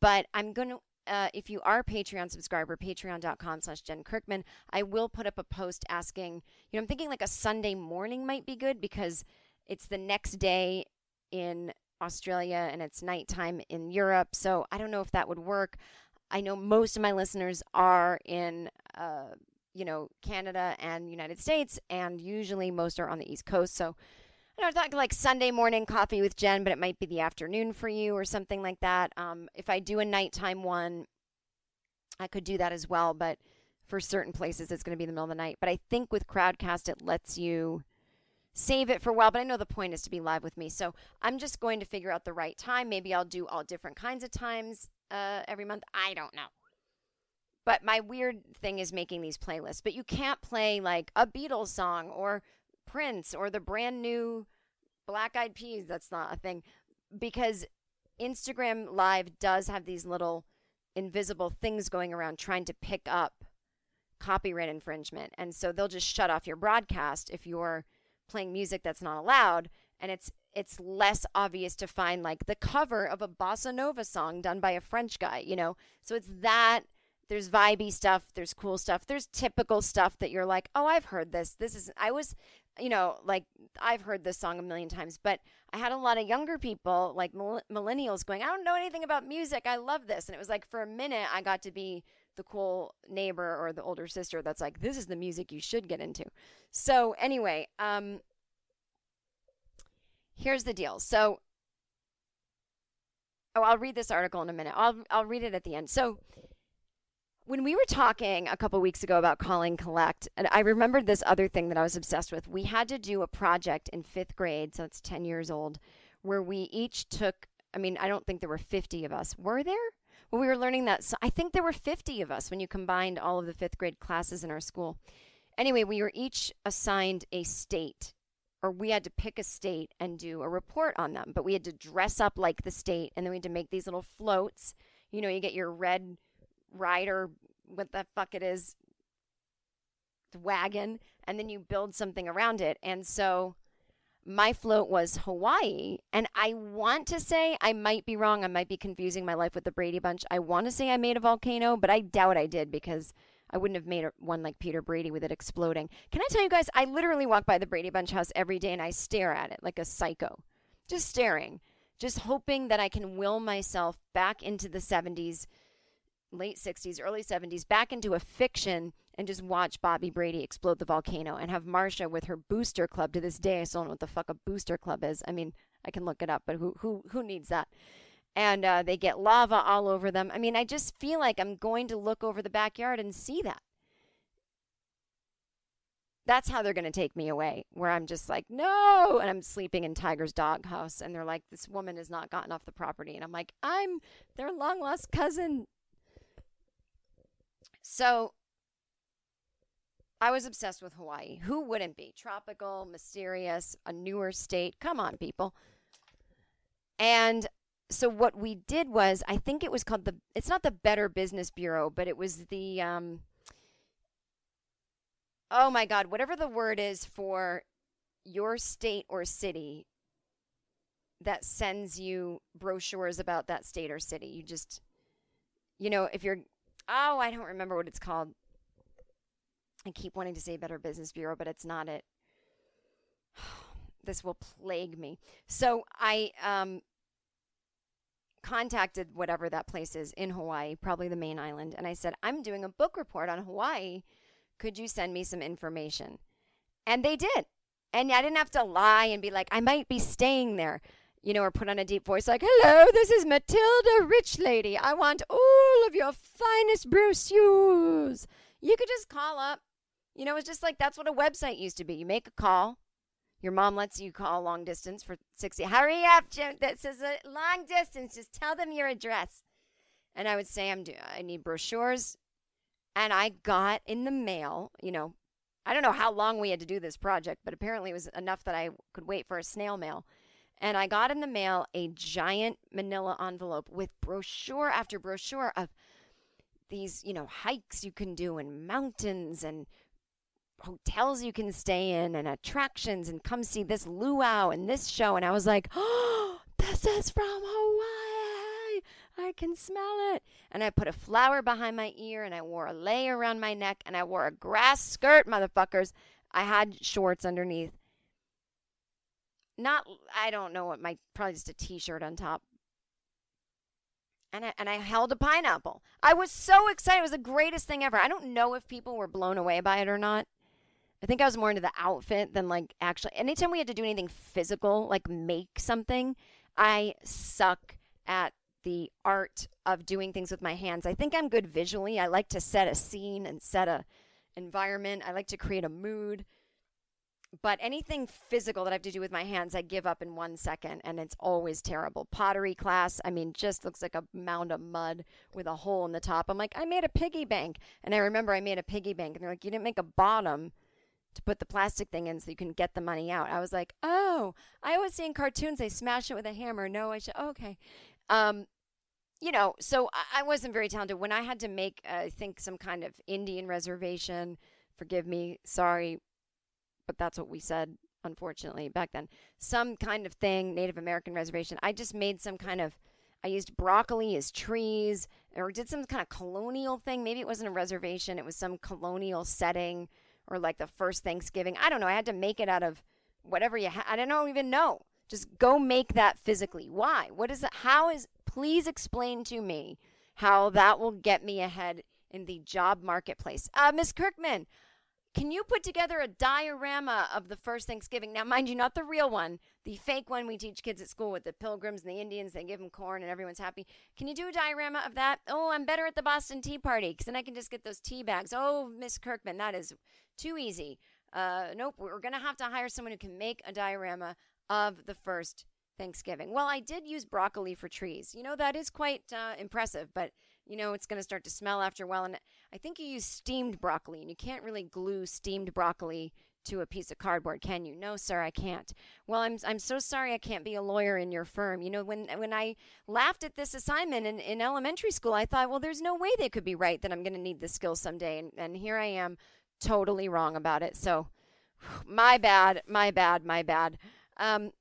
but I'm going to uh, if you are Patreon subscriber, patreon.com slash Jen Kirkman, I will put up a post asking, you know, I'm thinking like a Sunday morning might be good because it's the next day in Australia and it's nighttime in Europe. So I don't know if that would work. I know most of my listeners are in, uh, you know, Canada and United States, and usually most are on the East Coast. So I know, talking like Sunday morning coffee with Jen, but it might be the afternoon for you or something like that. Um, if I do a nighttime one, I could do that as well, but for certain places, it's going to be in the middle of the night. But I think with Crowdcast, it lets you save it for a while. But I know the point is to be live with me, so I'm just going to figure out the right time. Maybe I'll do all different kinds of times uh, every month. I don't know. But my weird thing is making these playlists. But you can't play like a Beatles song or Prince or the brand new Black Eyed Peas. That's not a thing because Instagram Live does have these little invisible things going around trying to pick up copyright infringement. And so they'll just shut off your broadcast if you're playing music that's not allowed and it's it's less obvious to find like the cover of a bossa nova song done by a French guy, you know. So it's that there's vibey stuff, there's cool stuff, there's typical stuff that you're like, "Oh, I've heard this. This is I was, you know, like I've heard this song a million times." But I had a lot of younger people, like mill- millennials going, "I don't know anything about music. I love this." And it was like for a minute I got to be the cool neighbor or the older sister that's like, "This is the music you should get into." So, anyway, um here's the deal. So, oh, I'll read this article in a minute. I'll I'll read it at the end. So, when we were talking a couple weeks ago about calling collect, and I remembered this other thing that I was obsessed with. We had to do a project in fifth grade, so it's ten years old, where we each took. I mean, I don't think there were fifty of us. Were there? Well, we were learning that. So I think there were fifty of us when you combined all of the fifth grade classes in our school. Anyway, we were each assigned a state or we had to pick a state and do a report on them. But we had to dress up like the state, and then we had to make these little floats. You know, you get your red rider, what the fuck it is, wagon, and then you build something around it. And so my float was Hawaii. And I want to say, I might be wrong. I might be confusing my life with the Brady Bunch. I want to say I made a volcano, but I doubt I did because I wouldn't have made one like Peter Brady with it exploding. Can I tell you guys, I literally walk by the Brady Bunch house every day and I stare at it like a psycho. Just staring, just hoping that I can will myself back into the 70s, late 60s, early 70s, back into a fiction and just watch Bobby Brady explode the volcano and have Marcia with her booster club. To this day, I still don't know what the fuck a booster club is. I mean, I can look it up, but who who who needs that? and uh, they get lava all over them. I mean, I just feel like I'm going to look over the backyard and see that. That's how they're going to take me away, where I'm just like, no. And I'm sleeping in Tiger's doghouse. And they're like, this woman has not gotten off the property. And I'm like, I'm their long lost cousin. So I was obsessed with Hawaii. Who wouldn't be? Tropical, mysterious, a newer state. Come on, people. And so what we did was I think it was called the it's not the Better Business Bureau, but it was the um oh my god, whatever the word is for your state or city that sends you brochures about that state or city. You just you know, if you're oh, I don't remember what it's called. I keep wanting to say Better Business Bureau, but it's not it. this will plague me. So I um contacted whatever that place is in Hawaii, probably the main island, and I said, I'm doing a book report on Hawaii. Could you send me some information? And they did. And I didn't have to lie and be like, I might be staying there, you know, or put on a deep voice like, hello, this is Matilda Rich Lady. I want all of your finest brochures. You could just call up. You know, it's just like that's what a website used to be. You make a call, your mom lets you call long distance for 60. Hurry up, Jim. This is a long distance. Just tell them your address. And I would say, I'm do- I need brochures. And I got in the mail, you know, I don't know how long we had to do this project, but apparently it was enough that I could wait for a snail mail. And I got in the mail a giant manila envelope with brochure after brochure of these, you know, hikes you can do and mountains and hotels you can stay in and attractions and come see this luau and this show. And I was like, oh, this is from Hawaii. I can smell it. And I put a flower behind my ear and I wore a lei around my neck and I wore a grass skirt, motherfuckers. I had shorts underneath. Not, I don't know what my, probably just a t shirt on top. And I, and I held a pineapple. I was so excited. It was the greatest thing ever. I don't know if people were blown away by it or not. I think I was more into the outfit than like actually. Anytime we had to do anything physical, like make something, I suck at the art of doing things with my hands. I think I'm good visually. I like to set a scene and set a environment. I like to create a mood. But anything physical that I have to do with my hands, I give up in one second, and it's always terrible. Pottery class, I mean, just looks like a mound of mud with a hole in the top. I'm like, I made a piggy bank. And I remember I made a piggy bank, and they're like, you didn't make a bottom to put the plastic thing in so you can get the money out. I was like, oh, I always see in cartoons they smash it with a hammer. No, I should, okay. Um, you know, so I, wasn't very talented. When I had to make, uh, I think, some kind of Indian reservation, forgive me, sorry, but that's what we said, unfortunately, back then. Some kind of thing, Native American reservation. I just made some kind of, I used broccoli as trees, or did some kind of colonial thing. Maybe it wasn't a reservation, it was some colonial setting, or like the first Thanksgiving. I don't know. I had to make it out of whatever you had. I don't even know. Just go make that physically. Why? What is it? How is, please explain to me how that will get me ahead in the job marketplace. Uh, Miss Kirkman, can you put together a diorama of the first Thanksgiving? Now, mind you, not the real one, the fake one we teach kids at school with the pilgrims and the Indians. They give them corn and everyone's happy. Can you do a diorama of that? Oh, I'm better at the Boston Tea Party because then I can just get those tea bags. Oh, Miss Kirkman, that is too easy. Uh, nope, we're going to have to hire someone who can make a diorama of the first Thanksgiving. Well, I did use broccoli for trees. You know, that is quite uh, impressive, but you know, it's going to start to smell after a while. And I think you use steamed broccoli, and you can't really glue steamed broccoli to a piece of cardboard, can you? No, sir, I can't. Well, I'm I'm so sorry I can't be a lawyer in your firm. You know, when when I laughed at this assignment in, in elementary school, I thought, well, there's no way they could be right that I'm going to need this skill someday, and and here I am, totally wrong about it. So, my bad, my bad, my bad. Um,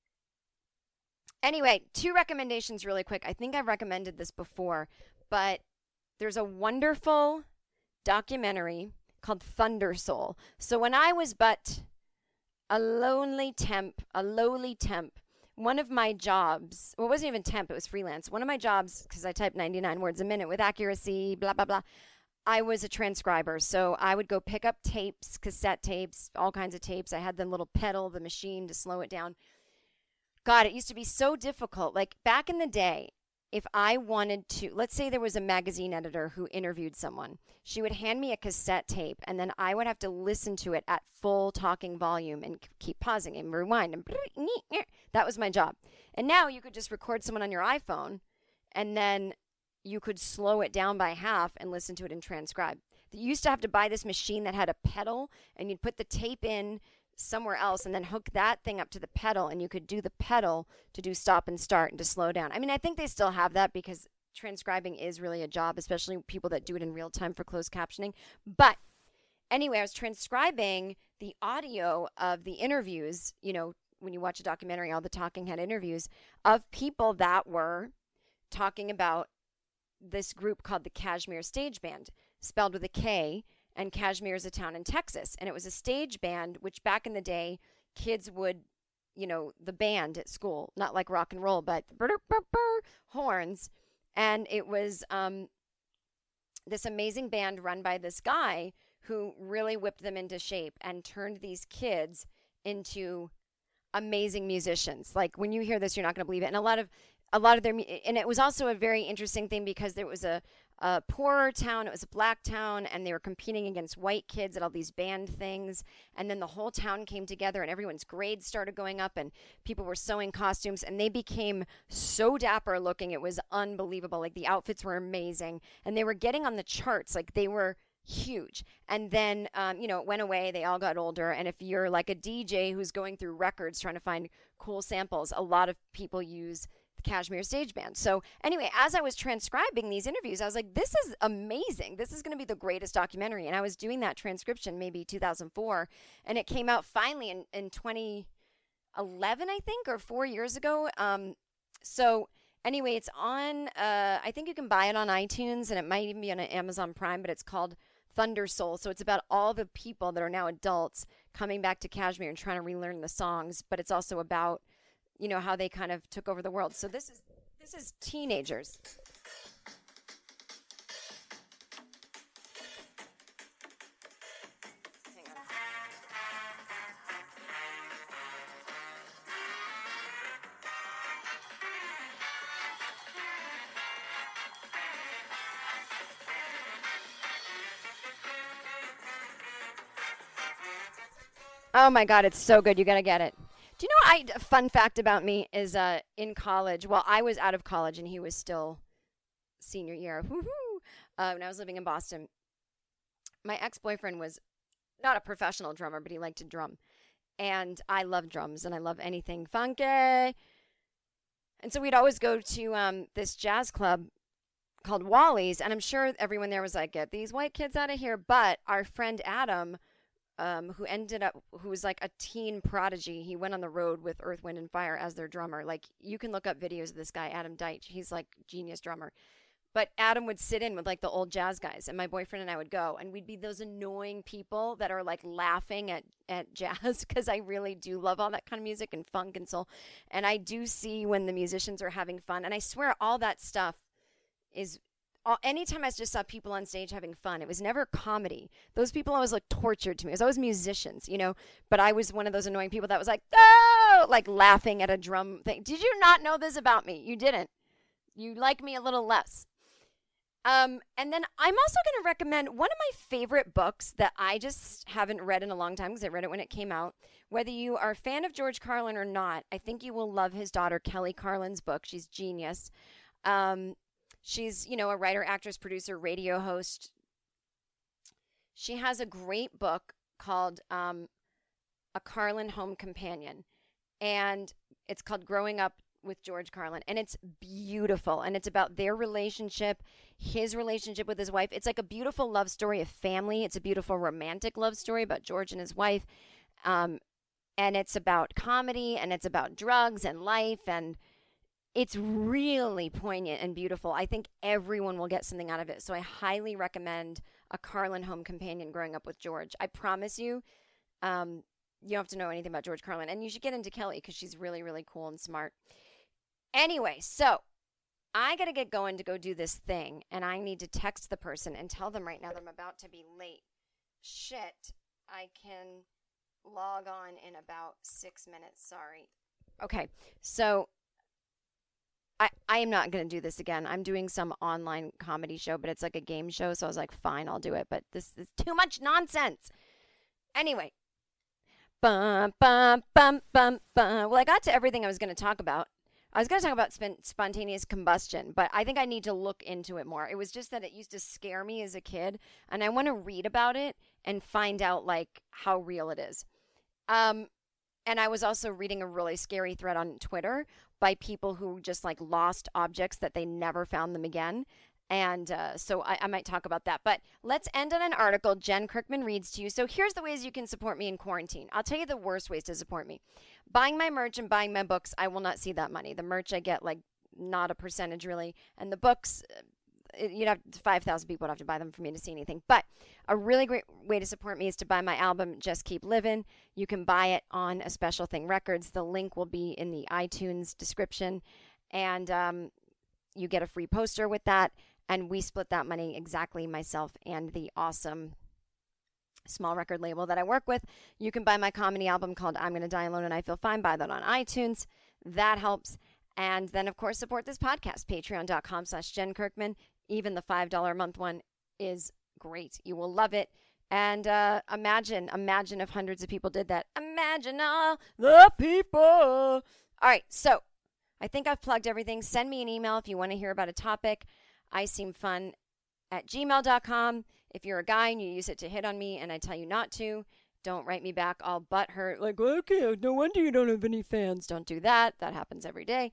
anyway, two recommendations really quick. I think I've recommended this before, but there's a wonderful documentary called Thunder Soul. So when I was but a lonely temp, a lowly temp, one of my jobs, well, it wasn't even temp, it was freelance. One of my jobs, because I type 99 words a minute with accuracy, blah, blah, blah. I was a transcriber. So I would go pick up tapes, cassette tapes, all kinds of tapes. I had the little pedal, the machine to slow it down. God, it used to be so difficult. Like back in the day, if I wanted to, let's say there was a magazine editor who interviewed someone, she would hand me a cassette tape and then I would have to listen to it at full talking volume and keep pausing and rewind. And that was my job. And now you could just record someone on your iPhone and then you could slow it down by half and listen to it and transcribe. You used to have to buy this machine that had a pedal and you'd put the tape in somewhere else and then hook that thing up to the pedal and you could do the pedal to do stop and start and to slow down. I mean, I think they still have that because transcribing is really a job, especially people that do it in real time for closed captioning. But anyway, I was transcribing the audio of the interviews, you know, when you watch a documentary, all the talking head interviews of people that were talking about this group called the Kashmere Stage Band, spelled with a K and Kashmere is a town in Texas. And it was a stage band, which back in the day, kids would, you know, the band at school, not like rock and roll, but horns. And it was um, this amazing band run by this guy who really whipped them into shape and turned these kids into amazing musicians. Like when you hear this, you're not going to believe it. And a lot of a lot of their and it was also a very interesting thing because there was a a poorer town. It was a black town, and they were competing against white kids at all these band things. And then the whole town came together, and everyone's grades started going up, and people were sewing costumes, and they became so dapper looking. It was unbelievable. Like the outfits were amazing, and they were getting on the charts. Like they were huge. And then, um, you know, it went away. They all got older. And if you're like a DJ who's going through records trying to find cool samples, a lot of people use Kashmere Stage Band. So, anyway, as I was transcribing these interviews, I was like, this is amazing. This is going to be the greatest documentary. And I was doing that transcription maybe 2004, and it came out finally in, in 2011, I think, or four years ago. Um, so, anyway, it's on, uh, I think you can buy it on iTunes, and it might even be on Amazon Prime, but it's called Thunder Soul. So, it's about all the people that are now adults coming back to Kashmir and trying to relearn the songs, but it's also about you know how they kind of took over the world. So this is this is teenagers. Oh my god, it's so good. You got to get it. You know I a fun fact about me is uh in college. Well, I was out of college and he was still senior year. Uh, when I was living in Boston, my ex boyfriend was not a professional drummer, but he liked to drum, and I love drums and I love anything funky. And so we'd always go to um, this jazz club called Wally's, and I'm sure everyone there was like, "Get these white kids out of here!" But our friend Adam, um, who ended up, who was like a teen prodigy, he went on the road with Earth, Wind, and Fire as their drummer. Like you can look up videos of this guy, Adam Deitch. He's like genius drummer. But Adam would sit in with like the old jazz guys, and my boyfriend and I would go, and we'd be those annoying people that are like laughing at at jazz because I really do love all that kind of music and funk and soul, and I do see when the musicians are having fun, and I swear all that stuff is. All, anytime I just saw people on stage having fun, it was never comedy. Those people always looked tortured to me. It was always musicians, you know. But I was one of those annoying people that was like, oh, like laughing at a drum thing. Did you not know this about me? You didn't. You like me a little less. Um, and then I'm also going to recommend one of my favorite books that I just haven't read in a long time because I read it when it came out. Whether you are a fan of George Carlin or not, I think you will love his daughter Kelly Carlin's book. She's genius. Um, she's you know a writer, actress, producer, radio host. She has a great book called um, A Carlin Home Companion, and it's called Growing Up with George Carlin, and it's beautiful. And it's about their relationship, his relationship with his wife. It's like a beautiful love story of family. It's a beautiful romantic love story about George and his wife. Um, and it's about comedy and it's about drugs and life. And it's really poignant and beautiful. I think everyone will get something out of it. So I highly recommend A Carlin Home Companion Growing Up with George. I promise you. Um, you don't have to know anything about George Carlin, and you should get into Kelly because she's really, really cool and smart. Anyway, so I got to get going to go do this thing, and I need to text the person and tell them right now that I'm about to be late. Shit, I can log on in about six minutes. Sorry. Okay, so I, I am not going to do this again. I'm doing some online comedy show, but it's like a game show, so I was like, fine, I'll do it. But this is too much nonsense. Anyway, bum, bum, bum, bum, bum. Well, I got to everything I was going to talk about. I was going to talk about spon- spontaneous combustion, but I think I need to look into it more. It was just that it used to scare me as a kid, and I want to read about it and find out like how real it is. Um, and I was also reading a really scary thread on Twitter by people who just like lost objects that they never found them again. And uh, so I, I, might talk about that. But let's end on an article Jen Kirkman reads to you. So here's the ways you can support me in quarantine. I'll tell you the worst ways to support me. Buying my merch and buying my books, I will not see that money. The merch I get like not a percentage really. And the books, uh, you'd have 5,000 people would have to buy them for me to see anything. But a really great way to support me is to buy my album, Just Keep Living. You can buy it on a Special Thing Records. The link will be in the iTunes description. And um, you get a free poster with that and we split that money exactly myself and the awesome small record label that I work with. You can buy my comedy album called I'm Gonna Die Alone and I Feel Fine. Buy that on iTunes. That helps. And then of course support this podcast, patreon.com slash Jen Kirkman. Even the $5 a month one is great. You will love it. And uh, imagine, imagine if hundreds of people did that. Imagine all the people. All right, so I think I've plugged everything. Send me an email if you want to hear about a topic. I seem fun at gmail.com. If you're a guy and you use it to hit on me and I tell you not to, don't write me back all butt hurt, like, okay, no wonder you don't have any fans. Don't do that. That happens every day.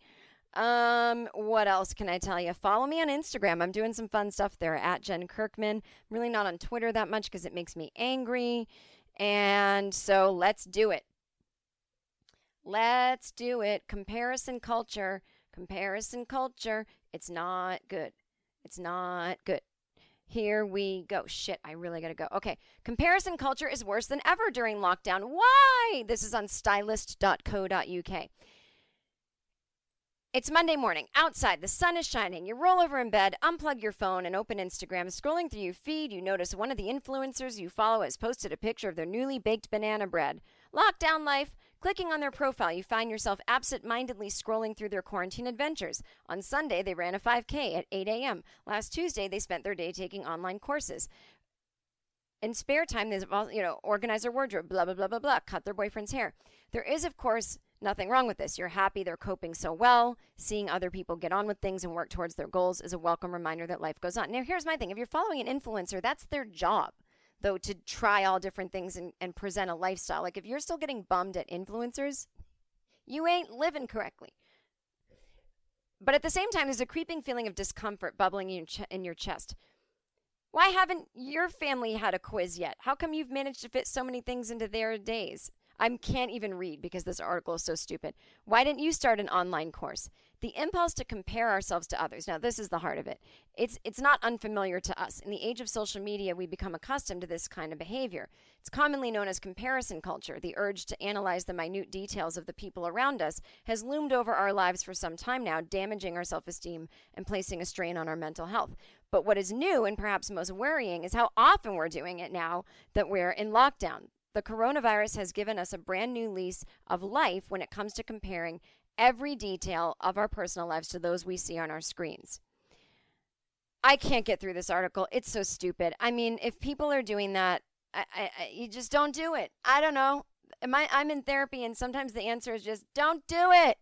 Um, what else can I tell you? Follow me on Instagram. I'm doing some fun stuff there at Jen Kirkman. I'm really not on Twitter that much because it makes me angry. And so let's do it. Let's do it. Comparison culture. Comparison culture. It's not good. It's not good. Here we go. Shit, I really gotta go. Okay. Comparison culture is worse than ever during lockdown. Why? This is on stylist.co.uk. It's Monday morning. Outside, the sun is shining. You roll over in bed, unplug your phone, and open Instagram. Scrolling through your feed, you notice one of the influencers you follow has posted a picture of their newly baked banana bread. Lockdown life. Clicking on their profile, you find yourself absent mindedly scrolling through their quarantine adventures. On Sunday, they ran a 5K at 8 a.m. Last Tuesday, they spent their day taking online courses. In spare time, they've all, you know organize their wardrobe, blah blah blah blah blah, cut their boyfriend's hair. There is, of course, nothing wrong with this. You're happy they're coping so well. Seeing other people get on with things and work towards their goals is a welcome reminder that life goes on. Now, here's my thing: if you're following an influencer, that's their job though to try all different things and, and present a lifestyle. Like if you're still getting bummed at influencers, you ain't living correctly. but at the same time, there's a creeping feeling of discomfort bubbling in ch- in your chest. Why haven't your family had a quiz yet? How come you've managed to fit so many things into their days? I can't even read because this article is so stupid. Why didn't you start an online course? The impulse to compare ourselves to others. Now, this is the heart of it. It's it's not unfamiliar to us. In the age of social media, we become accustomed to this kind of behavior. It's commonly known as comparison culture. The urge to analyze the minute details of the people around us has loomed over our lives for some time now, damaging our self-esteem and placing a strain on our mental health. But what is new and perhaps most worrying is how often we're doing it now that we're in lockdown. The coronavirus has given us a brand new lease of life when it comes to comparing every detail of our personal lives to those we see on our screens. I can't get through this article. It's so stupid. I mean, if people are doing that, I, I, I, you just don't do it. I don't know. Am I, I'm in therapy, and sometimes the answer is just don't do it.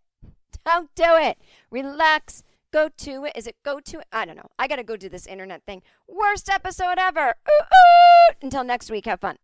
Don't do it. Relax. Go to it. Is it go to it? I don't know. I got to go do this internet thing. Worst episode ever. Ooh, ooh. Until next week, have fun.